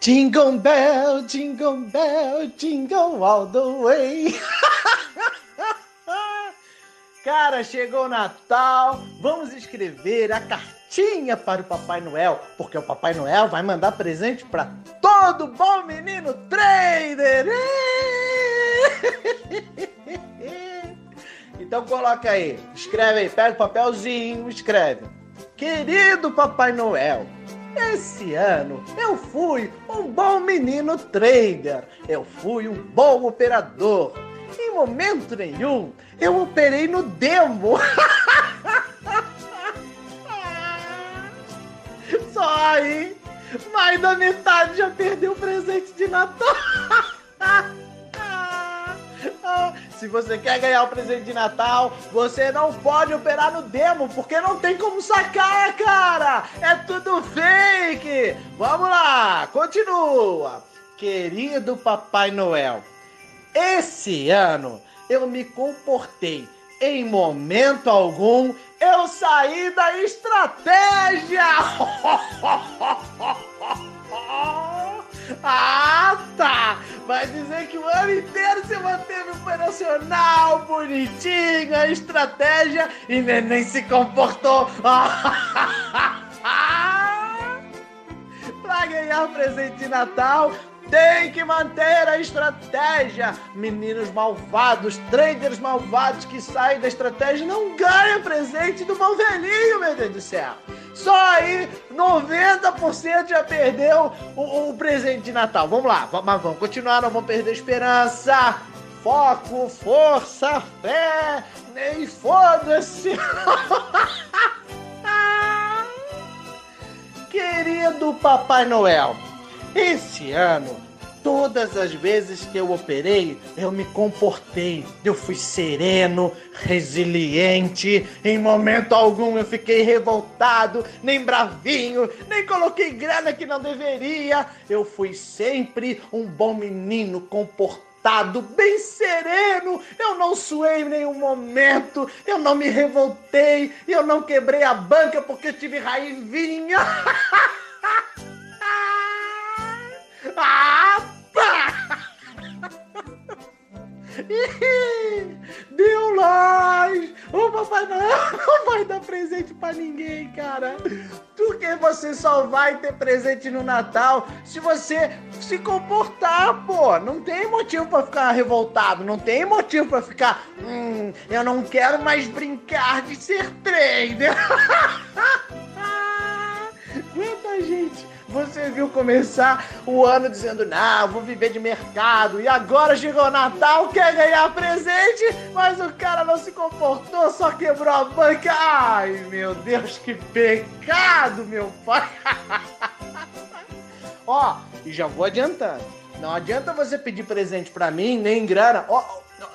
Jingle bell, jingle bell, jingle all the way. Cara, chegou o Natal, vamos escrever a cartinha para o Papai Noel, porque o Papai Noel vai mandar presente para todo bom menino trader. Então coloca aí, escreve aí, pega o papelzinho, escreve. Querido Papai Noel, esse ano eu fui um bom menino trader, eu fui um bom operador. Em momento nenhum eu operei no demo. Só aí, mais da metade já perdeu o presente de Natal. Se você quer ganhar o presente de Natal, você não pode operar no demo, porque não tem como sacar, cara! É tudo fake! Vamos lá, continua! Querido Papai Noel, esse ano eu me comportei em momento algum eu saí da estratégia! Ah, tá! Vai dizer que o ano inteiro você manteve operacional, bonitinho, a estratégia e nem se comportou. pra ganhar presente de Natal, tem que manter a estratégia. Meninos malvados, traders malvados que saem da estratégia não ganham presente do bom velhinho, meu Deus do céu. Só aí 90% já perdeu o, o, presente de Natal. Vamos lá, mas vamos continuar, não vamos perder esperança. Foco, força, fé, nem foda-se. Querido Papai Noel, esse ano todas as vezes que eu operei, eu me comportei. Eu fui sereno, resiliente. Em momento algum eu fiquei revoltado, nem bravinho, nem coloquei grana que não deveria. Eu fui sempre um bom menino comportado bem sereno. Eu não suei em nenhum momento, eu não me revoltei, eu não quebrei a banca porque tive raivinha. ah! O Papai Noel não vai dar presente pra ninguém, cara. Porque você só vai ter presente no Natal se você se comportar, pô. Não tem motivo para ficar revoltado. Não tem motivo para ficar. Hum, eu não quero mais brincar de ser trader. Aguenta, gente. Você viu começar o ano dizendo, não, vou viver de mercado. E agora chegou o Natal, quer ganhar presente, mas o cara não se comportou, só quebrou a banca. Ai, meu Deus, que pecado, meu pai. Ó, e já vou adiantando. Não adianta você pedir presente para mim, nem grana. Ó,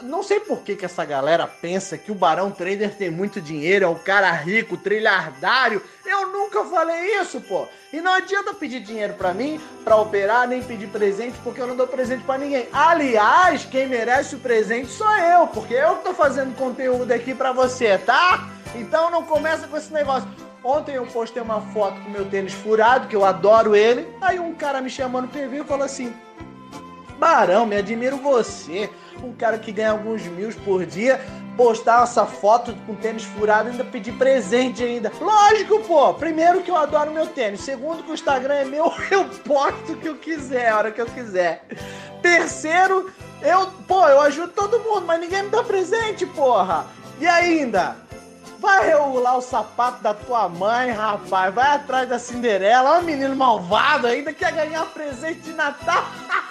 não sei por que, que essa galera pensa que o Barão Trader tem muito dinheiro, é um cara rico, trilhardário. Eu nunca falei isso, pô. E não adianta pedir dinheiro para mim, para operar, nem pedir presente, porque eu não dou presente para ninguém. Aliás, quem merece o presente sou eu, porque eu que tô fazendo conteúdo aqui para você, tá? Então não começa com esse negócio. Ontem eu postei uma foto com meu tênis furado, que eu adoro ele. Aí um cara me chamando no PV e falou assim: Barão, me admiro você um cara que ganha alguns mil por dia, postar essa foto com tênis furado e ainda pedir presente ainda. Lógico, pô. Primeiro que eu adoro meu tênis. Segundo que o Instagram é meu, eu posto o que eu quiser, a hora que eu quiser. Terceiro, eu, pô, eu ajudo todo mundo, mas ninguém me dá presente, porra. E ainda, Vai regular o sapato da tua mãe, rapaz. Vai atrás da Cinderela. Olha o menino malvado ainda quer ganhar presente de Natal.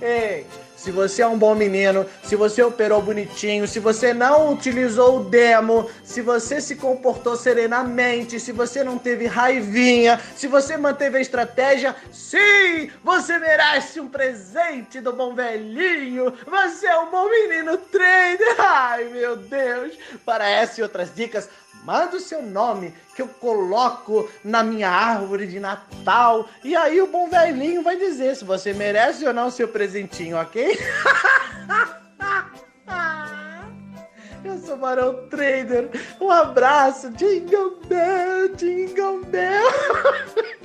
Ei, se você é um bom menino, se você operou bonitinho, se você não utilizou o demo, se você se comportou serenamente, se você não teve raivinha, se você manteve a estratégia, sim, você merece um presente do bom velhinho. Você é um bom menino trader. Ai, meu Deus. Para essa e outras dicas, manda o seu nome que eu coloco na minha árvore de Natal. E aí o bom velhinho vai dizer se você merece ou não o seu presentinho, ok? Eu sou Barão Trader. Um abraço. Jingle Bell, Jingle Bell.